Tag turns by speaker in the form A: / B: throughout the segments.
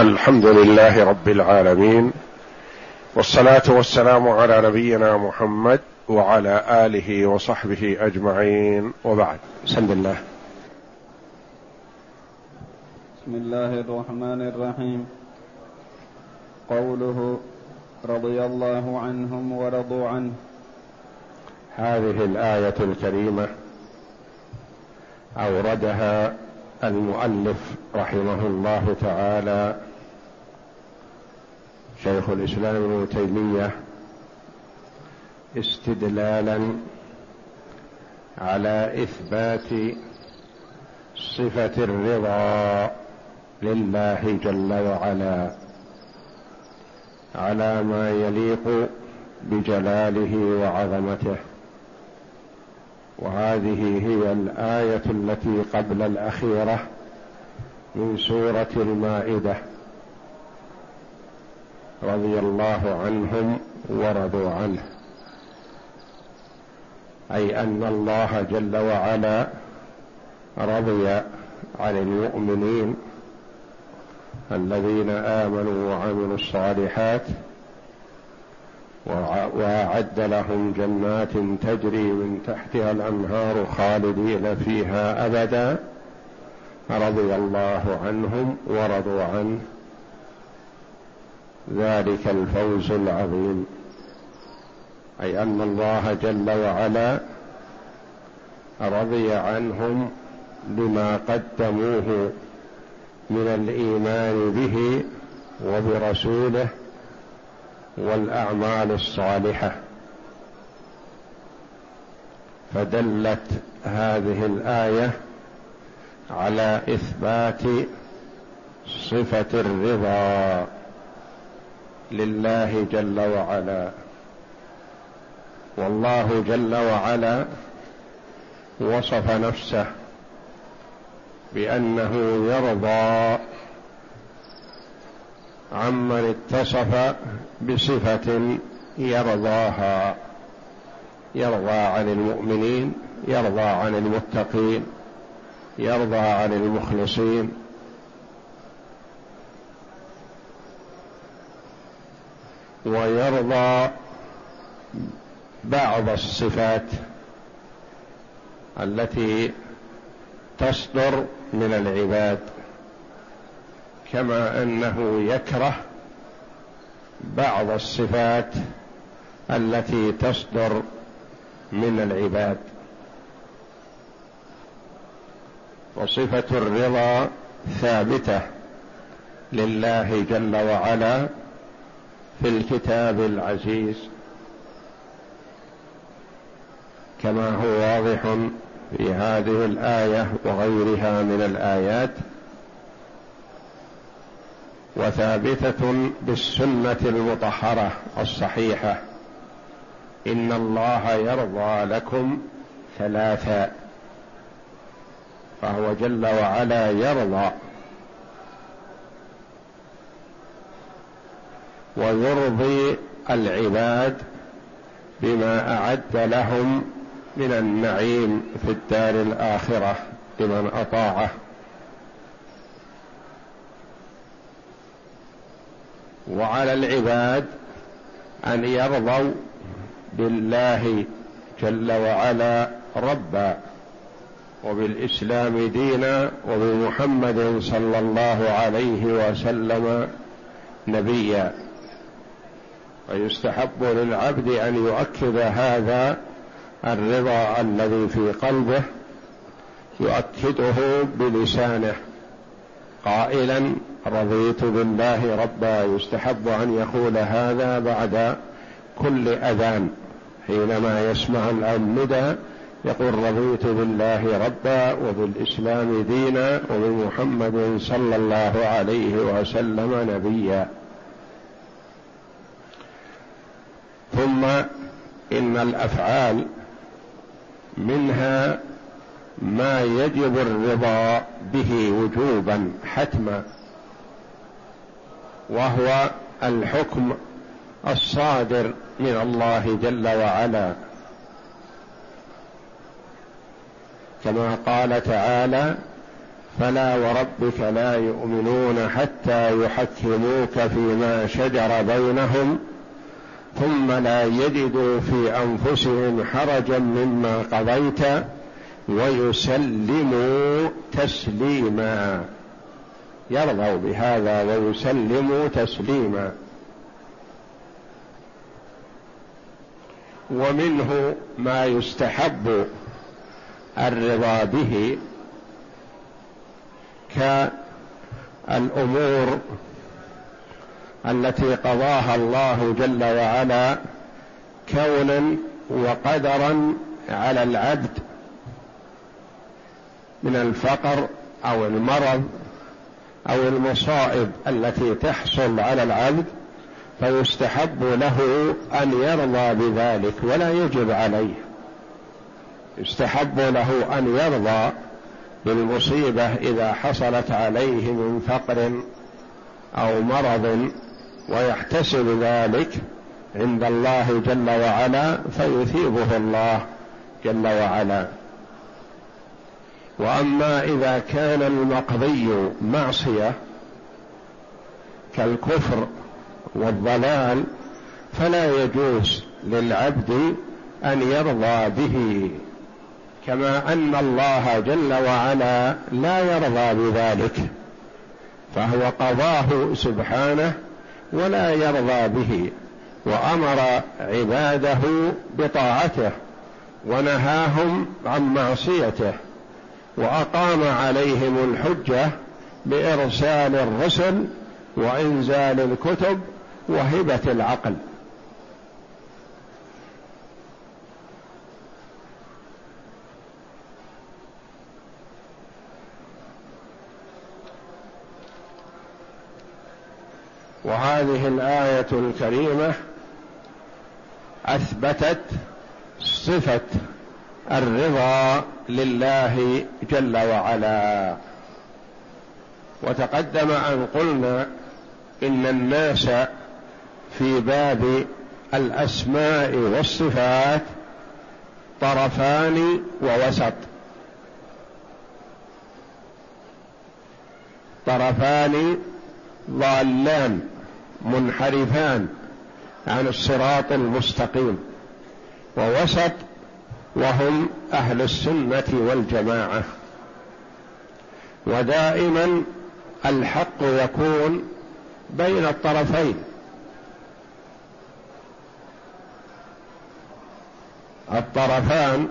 A: الحمد لله رب العالمين والصلاة والسلام على نبينا محمد وعلى آله وصحبه أجمعين وبعد. بسم الله.
B: بسم الله الرحمن الرحيم. قوله رضي الله عنهم ورضوا عنه.
A: هذه الآية الكريمة أوردها المؤلف رحمه الله تعالى شيخ الإسلام ابن تيمية استدلالا على إثبات صفة الرضا لله جل وعلا على ما يليق بجلاله وعظمته. وهذه هي الآية التي قبل الأخيرة من سورة المائدة. رضي الله عنهم ورضوا عنه. أي أن الله جل وعلا رضي عن المؤمنين الذين آمنوا وعملوا الصالحات وأعد لهم جنات تجري من تحتها الأنهار خالدين فيها أبدا. رضي الله عنهم ورضوا عنه. ذلك الفوز العظيم. أي أن الله جل وعلا رضي عنهم بما قدموه من الإيمان به وبرسوله والأعمال الصالحة. فدلت هذه الآية على إثبات صفة الرضا. لله جل وعلا. والله جل وعلا وصف نفسه بأنه يرضى عمن اتصف بصفة يرضاها. يرضى عن المؤمنين يرضى عن المتقين يرضى عن المخلصين. ويرضى بعض الصفات التي تصدر من العباد كما أنه يكره بعض الصفات التي تصدر من العباد. وصفة الرضا ثابتة لله جل وعلا في الكتاب العزيز كما هو واضح في هذه الآية وغيرها من الآيات وثابتة بالسنة المطهرة الصحيحة إن الله يرضى لكم ثلاثا فهو جل وعلا يرضى. ويرضي العباد بما أعد لهم من النعيم في الدار الآخرة لمن أطاعه. وعلى العباد أن يرضوا بالله جل وعلا ربا وبالإسلام دينا وبمحمد صلى الله عليه وسلم نبيا. ويستحب للعبد أن يؤكد هذا الرضا الذي في قلبه يؤكده بلسانه. قائلا رضيت بالله ربا. يستحب أن يقول هذا بعد كل أذان. حينما يسمع الندى يقول رضيت بالله ربا وبالإسلام دينا وبمحمد صلى الله عليه وسلم نبيا. ثم إن الأفعال منها ما يجب الرضا به وجوبا حتما وهو الحكم الصادر من الله جل وعلا. كما قال تعالى فلا وربك لا يؤمنون حتى يحكموك فيما شجر بينهم ثم لا يجدوا في أنفسهم حرجا مما قضيت ويسلموا تسليما. يرضوا بهذا ويسلموا تسليما. ومنه ما يستحب الرضا به كالأمور التي قضاها الله جل وعلا كونا وقدرا على العبد من الفقر أو المرض أو المصائب التي تحصل على العبد فيستحب له أن يرضى بذلك ولا يجب عليه. يستحب له أن يرضى بالمصيبة إذا حصلت عليه من فقر أو مرض ويحتسب ذلك عند الله جل وعلا فيثيبه الله جل وعلا. وأما إذا كان المقضي معصية كالكفر والضلال فلا يجوز للعبد أن يرضى به كما أن الله جل وعلا لا يرضى بذلك فهو قضاه سبحانه ولا يرضى به وأمر عباده بطاعته ونهاهم عن معصيته وأقام عليهم الحجة بإرسال الرسل وإنزال الكتب وهبة العقل. وهذه الآية الكريمة أثبتت صفة الرضا لله جل وعلا. وتقدم أن قلنا إن الناس في باب الأسماء والصفات طرفان ووسط. طرفان ضالان منحرفان عن الصراط المستقيم ووسط وهم أهل السنة والجماعة. ودائما الحق يكون بين الطرفين. الطرفان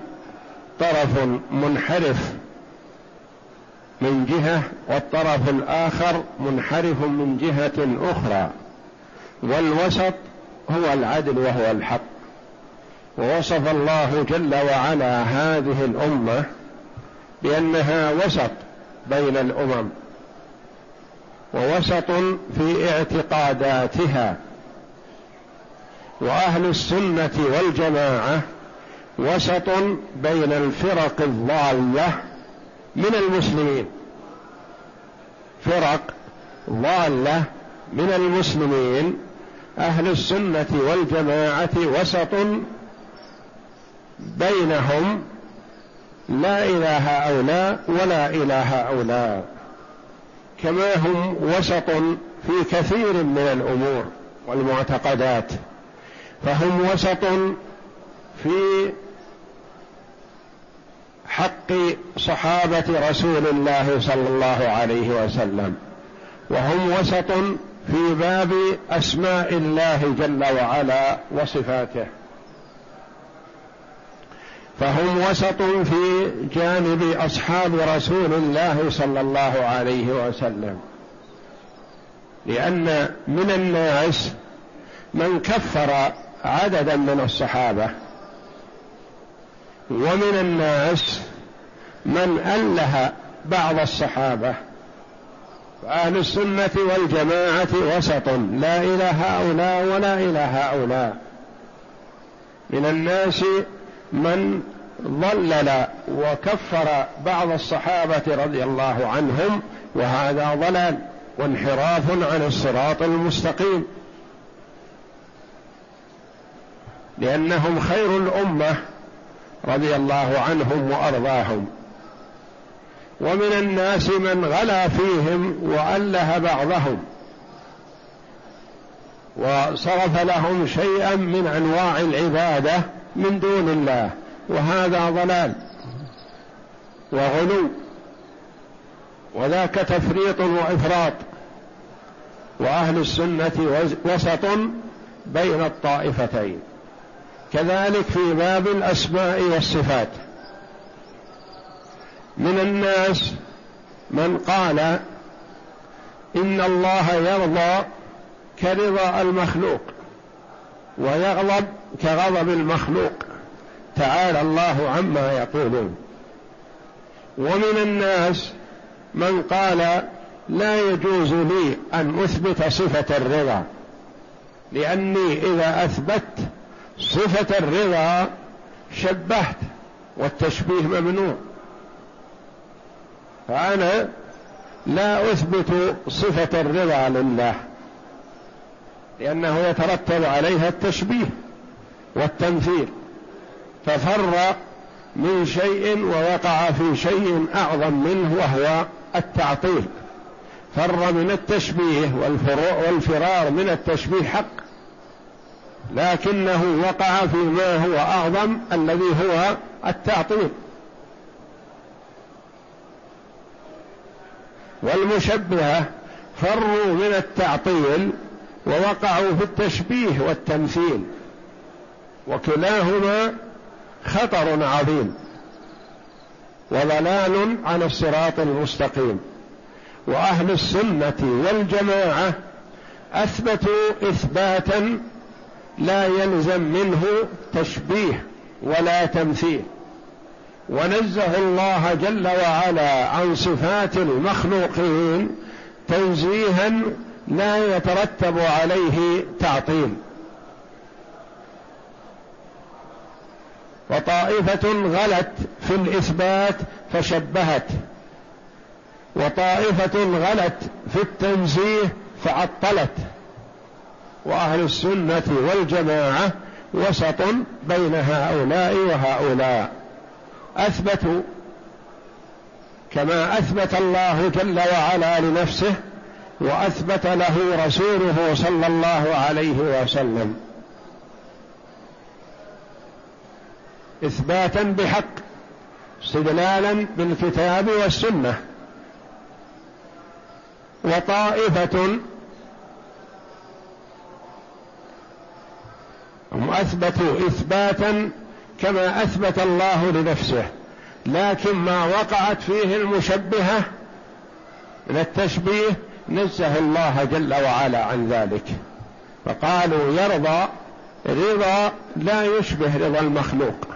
A: طرف منحرف من جهة والطرف الآخر منحرف من جهة أخرى. والوسط هو العدل وهو الحق. ووصف الله جل وعلا هذه الأمة بأنها وسط بين الأمم. ووسط في اعتقاداتها. وأهل السنة والجماعة وسط بين الفرق الضالة من المسلمين. فرق ضالة من المسلمين. أهل السنة والجماعة وسط بينهم لا إلى هؤلاء ولا إلى هؤلاء. كما هم وسط في كثير من الأمور والمعتقدات. فهم وسط في حق صحابة رسول الله صلى الله عليه وسلم وهم وسط في باب أسماء الله جل وعلا وصفاته. فهم وسط في جانب أصحاب رسول الله صلى الله عليه وسلم لأن من الناس من كفر عددا من الصحابة ومن الناس من اله بعض الصحابة فاهل السنة والجماعة وسط لا إلى هؤلاء ولا إلى هؤلاء. من الناس من ضلل وكفر بعض الصحابة رضي الله عنهم وهذا ضلال وانحراف عن الصراط المستقيم. لأنهم خير الأمة رضي الله عنهم وأرضاهم. ومن الناس من غلا فيهم واله بعضهم. وصرف لهم شيئا من أنواع العبادة من دون الله. وهذا ضلال وغلو. وذاك تفريط وإفراط. وأهل السنة وسط بين الطائفتين. كذلك في باب الأسماء والصفات. من الناس من قال إن الله يرضى كرضا المخلوق ويغضب كغضب المخلوق. تعالى الله عما يقولون. ومن الناس من قال لا يجوز لي أن أثبت صفة الرضا لأني إذا أثبت صفة الرضا شبهت والتشبيه ممنوع. فأنا لا أثبت صفة الرضا لله لأنه يترتب عليها التشبيه والتمثيل. ففر من شيء ووقع في شيء أعظم منه وهو التعطيل. فر من التشبيه والفرار من التشبيه حق لكنه وقع فيما هو أعظم الذي هو التعطيل. والمشبهه فروا من التعطيل ووقعوا في التشبيه والتمثيل وكلاهما خطر عظيم وضلال عن الصراط المستقيم. وأهل السنة والجماعة أثبتوا إثباتا لا يلزم منه تشبيه ولا تمثيل ونزه الله جل وعلا عن صفات المخلوقين تنزيها لا يترتب عليه تعطيل. وطائفة غلت في الإثبات فشبهت. وطائفة غلت في التنزيه فعطلت. وأهل السنة والجماعة وسط بين هؤلاء وهؤلاء. أثبتوا كما أثبت الله جل وعلا لنفسه وأثبت له رسوله صلى الله عليه وسلم. إثباتا بحق استدلالا بالكتاب والسنة. وطائفة هم أثبتوا إثباتا كما أثبت الله لنفسه لكن ما وقعت فيه المشبهة من التشبيه نزه الله جل وعلا عن ذلك. فقالوا يرضى رضا لا يشبه رضا المخلوق.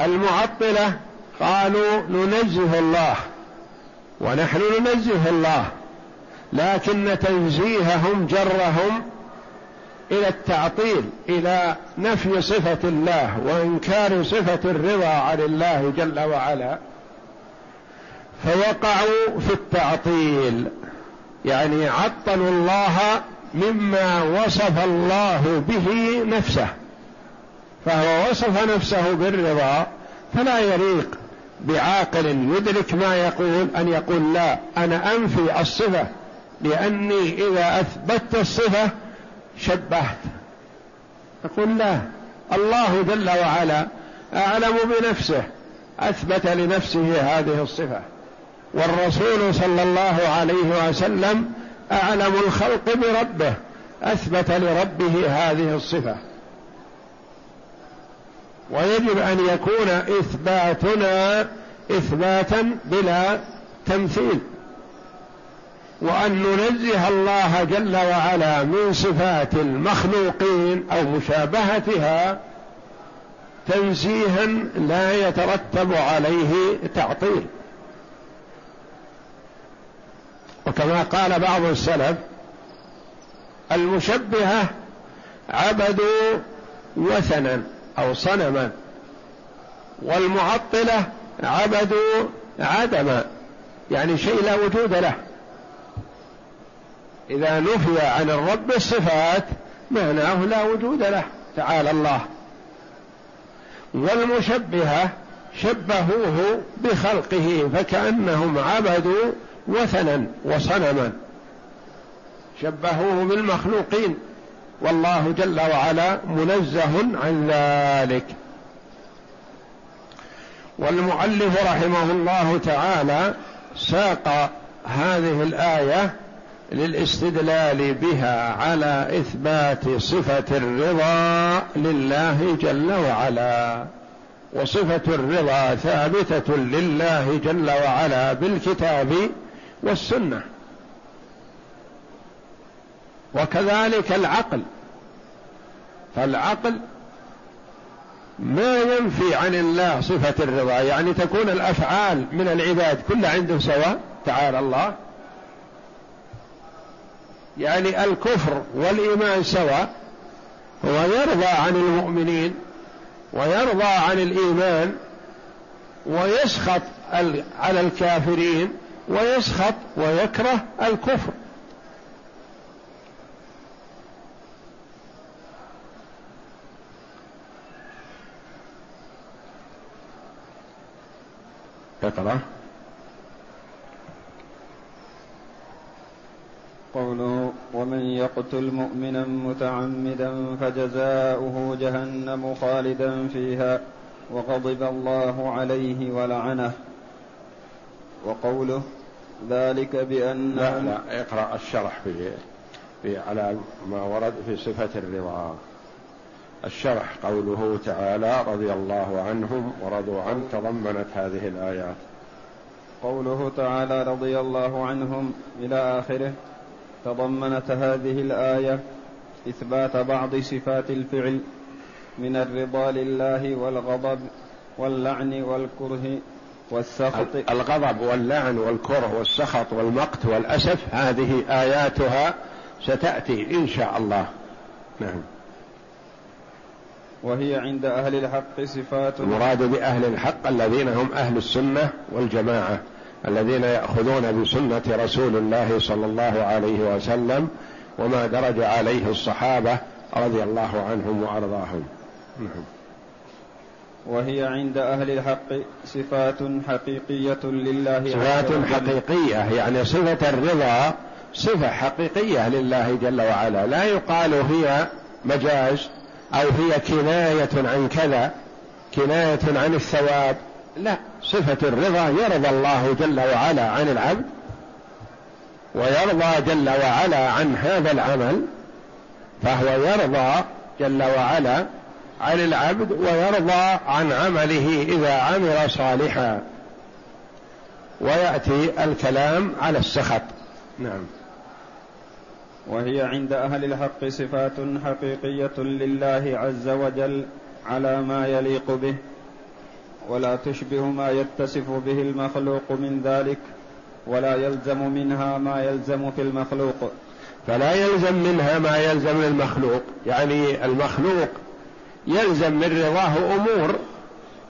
A: المعطلة قالوا ننزه الله ونحن ننزه الله. لكن تنزيههم جرهم إلى التعطيل إلى نفي صفة الله وإنكار صفة الرضا عن الله جل وعلا. فوقعوا في التعطيل يعني عطلوا الله مما وصف الله به نفسه. فهو وصف نفسه بالرضا فلا يليق بعاقل يدرك ما يقول أن يقول لا أنا أنفي الصفة. لأني إذا أثبتت الصفة شبهت. يقول لا. الله جل وعلا أعلم بنفسه أثبت لنفسه هذه الصفة. والرسول صلى الله عليه وسلم أعلم الخلق بربه أثبت لربه هذه الصفة. ويجب أن يكون إثباتنا إثباتا بلا تمثيل. وأن ننزه الله جل وعلا من صفات المخلوقين أو مشابهتها تنزيها لا يترتب عليه تعطيل. وكما قال بعض السلف المشبهة عبدوا وثنا أو صنما والمعطلة عبدوا عدما يعني شيء لا وجود له. إذا نفي عن الرب الصفات معناه لا وجود له تعالى الله. والمشبهة شبهوه بخلقه فكأنهم عبدوا وثنا وصنما. شبهوه بالمخلوقين والله جل وعلا منزه عن ذلك. والمؤلف رحمه الله تعالى ساق هذه الآية للاستدلال بها على إثبات صفة الرضا لله جل وعلا. وصفة الرضا ثابتة لله جل وعلا بالكتاب والسنة. وكذلك العقل. فالعقل ما ينفي عن الله صفة الرضا يعني تكون الأفعال من العباد كلها عنده سواء تعالى الله يعني الكفر والإيمان سواء هو يرضى عن المؤمنين ويرضى عن الإيمان ويسخط على الكافرين ويسخط ويكره الكفر. اقرأ
B: قوله ومن يقتل مؤمنا متعمدا فجزاؤه جهنم خالدا فيها وغضب الله عليه ولعنه. وقوله ذلك بأن
A: لا لا اقرأ الشرح في, في على ما ورد في صفة الرضا الشرح قوله تعالى رضي الله عنهم ورضوا عنه تضمنت هذه الآيات.
B: قوله تعالى رضي الله عنهم إلى آخره. تضمنت هذه الآية إثبات بعض صفات الفعل من الرضا لله والغضب واللعن والكره والسخط.
A: الغضب واللعن والكره والسخط والمقت والأسف هذه آياتها ستأتي إن شاء الله. نعم.
B: وهي عند أهل الحق صفات.
A: المراد بأهل الحق الذين هم أهل السنة والجماعة. الذين يأخذون بسنة رسول الله صلى الله عليه وسلم وما درج عليه الصحابة رضي الله عنهم وأرضاهم. نعم.
B: وهي عند أهل الحق صفات حقيقية لله
A: صفات حقيقية يعني صفة الرضا صفة حقيقية لله جل وعلا. لا يقال هي مجاز أو هي كناية عن كذا كناية عن الثواب لا. صفة الرضا يرضى الله جل وعلا عن العبد ويرضى جل وعلا عن هذا العمل فهو يرضى جل وعلا عن العبد ويرضى عن عمله إذا عمل صالحا. ويأتي الكلام على السخط. نعم.
B: وهي عند أهل الحق صفات حقيقية لله عز وجل على ما يليق به. ولا تشبه ما يتصف به المخلوق من ذلك ولا يلزم منها ما يلزم في المخلوق.
A: فلا يلزم منها ما يلزم المخلوق. يعني المخلوق يلزم من رضاه أمور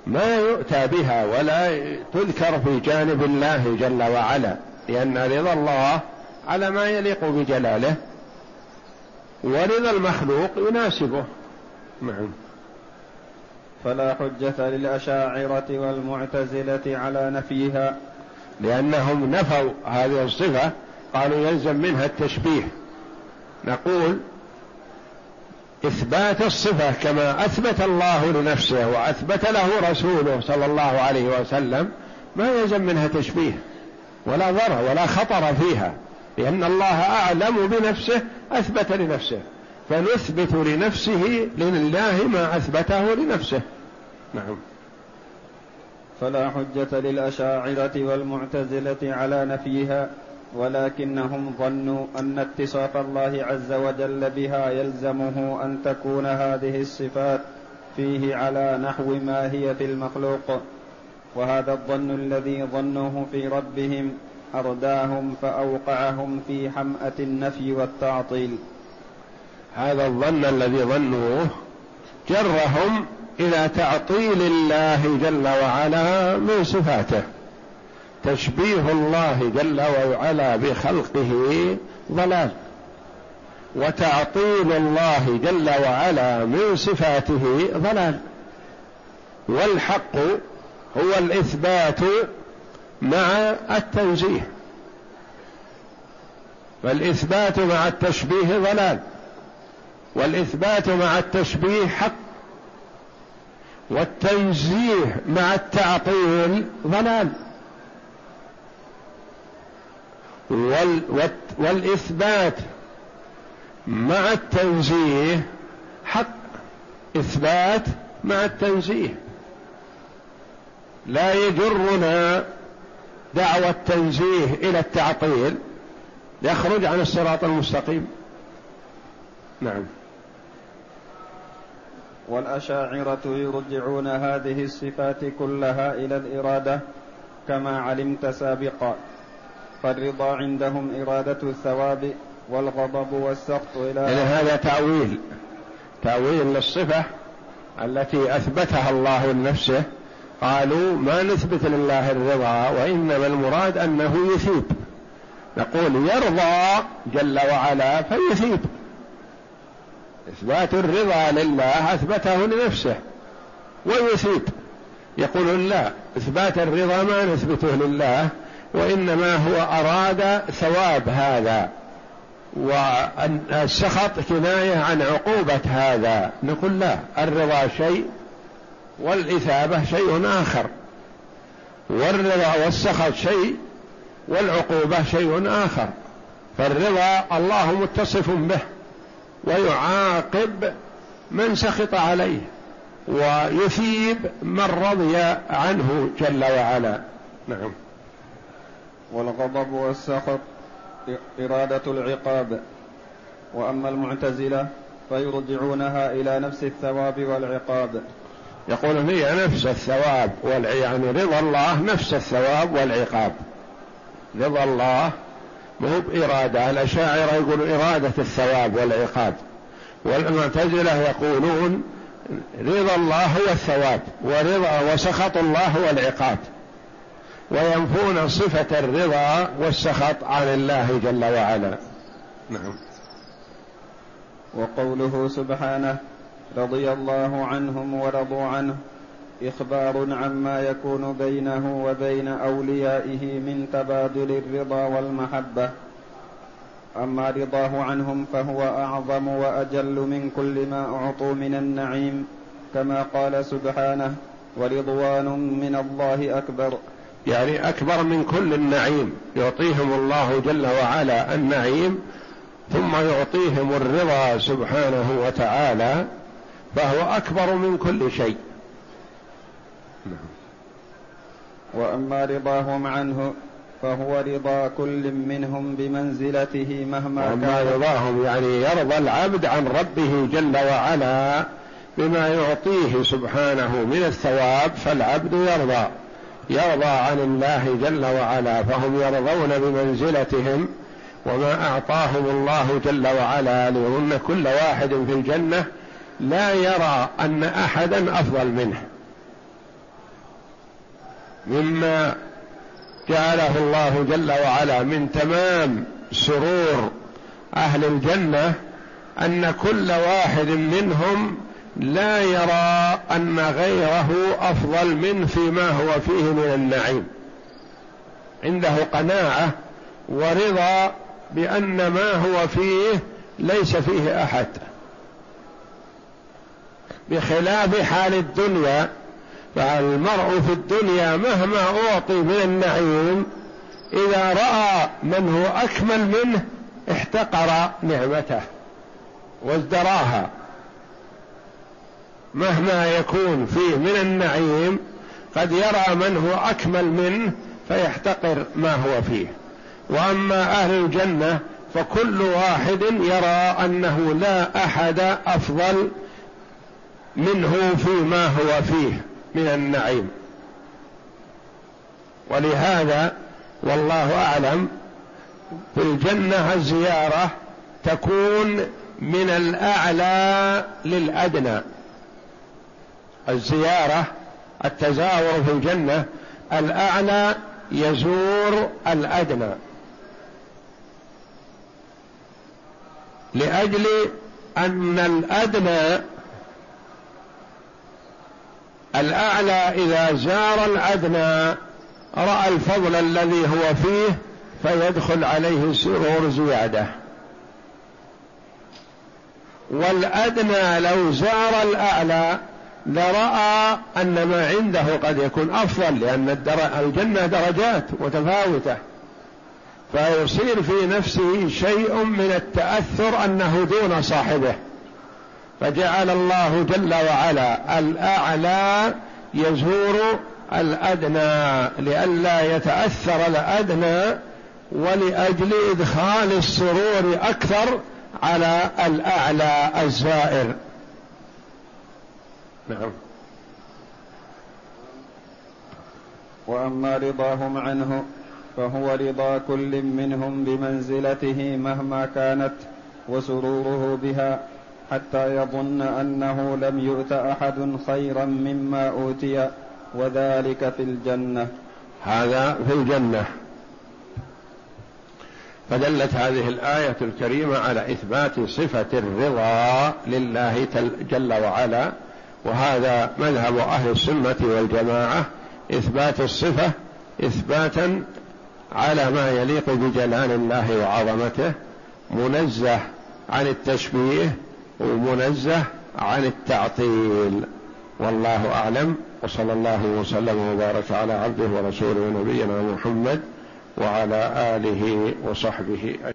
A: ما يؤتى بها ولا تذكر في جانب الله جل وعلا لأن رضا الله على ما يليق بجلاله ورضا المخلوق يناسبه. نعم.
B: فلا حجة للأشاعرة والمعتزلة على نفيها.
A: لأنهم نفوا هذه الصفة قالوا يلزم منها التشبيه. نقول إثبات الصفة كما أثبت الله لنفسه وأثبت له رسوله صلى الله عليه وسلم ما يلزم منها تشبيه ولا ضرر ولا خطر فيها لأن الله أعلم بنفسه أثبت لنفسه. فنثبت لنفسه لله ما أثبته لنفسه. نعم.
B: فلا حجة للأشاعرة والمعتزلة على نفيها ولكنهم ظنوا أن اتصاف الله عز وجل بها يلزمه أن تكون هذه الصفات فيه على نحو ما هي في المخلوق. وهذا الظن الذي ظنوه في ربهم أرداهم فأوقعهم في حمأة النفي والتعطيل.
A: هذا الظن الذي ظنوه جرهم إلى تعطيل الله جل وعلا من صفاته. تشبيه الله جل وعلا بخلقه ضلال. وتعطيل الله جل وعلا من صفاته ضلال. والحق هو الإثبات مع التنزيه. فالإثبات مع التشبيه ضلال. والإثبات مع التشبيه حق والتنزيه مع التعطيل ضلال. وال والإثبات مع التنزيه حق إثبات مع التنزيه. لا يجرنا دعوى التنزيه إلى التعطيل يخرج عن الصراط المستقيم. نعم.
B: والأشاعرة يرجعون هذه الصفات كلها إلى الإرادة كما علمت سابقا. فالرضا عندهم إرادة الثواب والغضب والسخط إلى
A: يعني هذا تأويل تأويل للصفة التي أثبتها الله لنفسه. قالوا ما نثبت لله الرضا وإنما المراد أنه يثيب. نقول يرضى جل وعلا فيثيب. إثبات الرضا لله أثبته لنفسه ويثيب. يقول لا إثبات الرضا ما نثبته لله وإنما هو أراد ثواب هذا والسخط كناية عن عقوبة هذا. نقول لا الرضا شيء والإثابة شيء آخر. والرضا والسخط شيء والعقوبة شيء آخر. فالرضا الله متصف به. ويعاقب من سخط عليه ويثيب من رضي عنه جل وعلا. نعم.
B: والغضب والسخط إرادة العقاب. وأما المعتزلة فيرجعونها إلى نفس الثواب والعقاب.
A: يقول هي نفس الثواب والع... يعني رضا الله نفس الثواب والعقاب. رضا الله مو بإرادة. الأشاعرة يقولوا إرادة الثواب والعقاب. والمعتزلة يقولون رضا الله هو الثواب ورضا وسخط الله هو العقاب. وينفون صفة الرضا والسخط عن الله جل وعلا. نعم.
B: وقوله سبحانه رضي الله عنهم ورضوا عنه. إخبار عما يكون بينه وبين أوليائه من تبادل الرضا والمحبة. أما رضاه عنهم فهو أعظم وأجل من كل ما أعطوا من النعيم كما قال سبحانه ورضوان من الله أكبر.
A: يعني أكبر من كل النعيم. يعطيهم الله جل وعلا النعيم ثم يعطيهم الرضا سبحانه وتعالى فهو أكبر من كل شيء.
B: وأما رضاهم عنه فهو رضا كل منهم بمنزلته مهما
A: كان. وأما رضاهم يعني يرضى العبد عن ربه جل وعلا بما يعطيه سبحانه من الثواب فالعبد يرضى. يرضى عن الله جل وعلا فهم يرضون بمنزلتهم وما أعطاهم الله جل وعلا لأن كل واحد في الجنة. لا يرى أن أحدا أفضل منه. مما جعله الله جل وعلا من تمام سرور أهل الجنة أن كل واحد منهم لا يرى أن غيره أفضل منه فيما هو فيه من النعيم. عنده قناعة ورضا بأن ما هو فيه ليس فيه أحد. بخلاف حال الدنيا فالمرء في الدنيا مهما أعطي من النعيم إذا رأى من هو أكمل منه احتقر نعمته وازدراها. مهما يكون فيه من النعيم قد يرى من هو أكمل منه فيحتقر ما هو فيه. وأما أهل الجنة فكل واحد يرى أنه لا أحد أفضل منه فيما هو فيه. من النعيم. ولهذا والله أعلم في الجنة الزياره تكون من الأعلى للأدنى. الزيارة التزاور في الجنة الأعلى يزور الأدنى. لأجل أن الأدنى الأعلى إذا زار الأدنى رأى الفضل الذي هو فيه فيدخل عليه سرور زيادة. والأدنى لو زار الأعلى لرأى أن ما عنده قد يكون أفضل لأن الجنة درجات متفاوتة. فيصير في نفسه شيء من التأثر أنه دون صاحبه. فجعل الله جل وعلا الأعلى يزور الأدنى لئلا يتأثر الأدنى ولأجل إدخال السرور أكثر على الأعلى الزائر. نعم.
B: وأما رضاهم عنه فهو رضا كل منهم بمنزلته مهما كانت وسروره بها. حتى يظن أنه لم يؤت أحد خيرا مما أوتي وذلك في الجنة.
A: هذا في الجنة. فدلت هذه الآية الكريمة على إثبات صفة الرضا لله جل وعلا وهذا مذهب أهل السنة والجماعة. إثبات الصفة إثباتا على ما يليق بجلال الله وعظمته منزه عن التشبيه ومنزه عن التعطيل. والله أعلم. وصلى الله وسلم وبارك على عبده ورسوله نبينا محمد وعلى آله وصحبه أجمعين.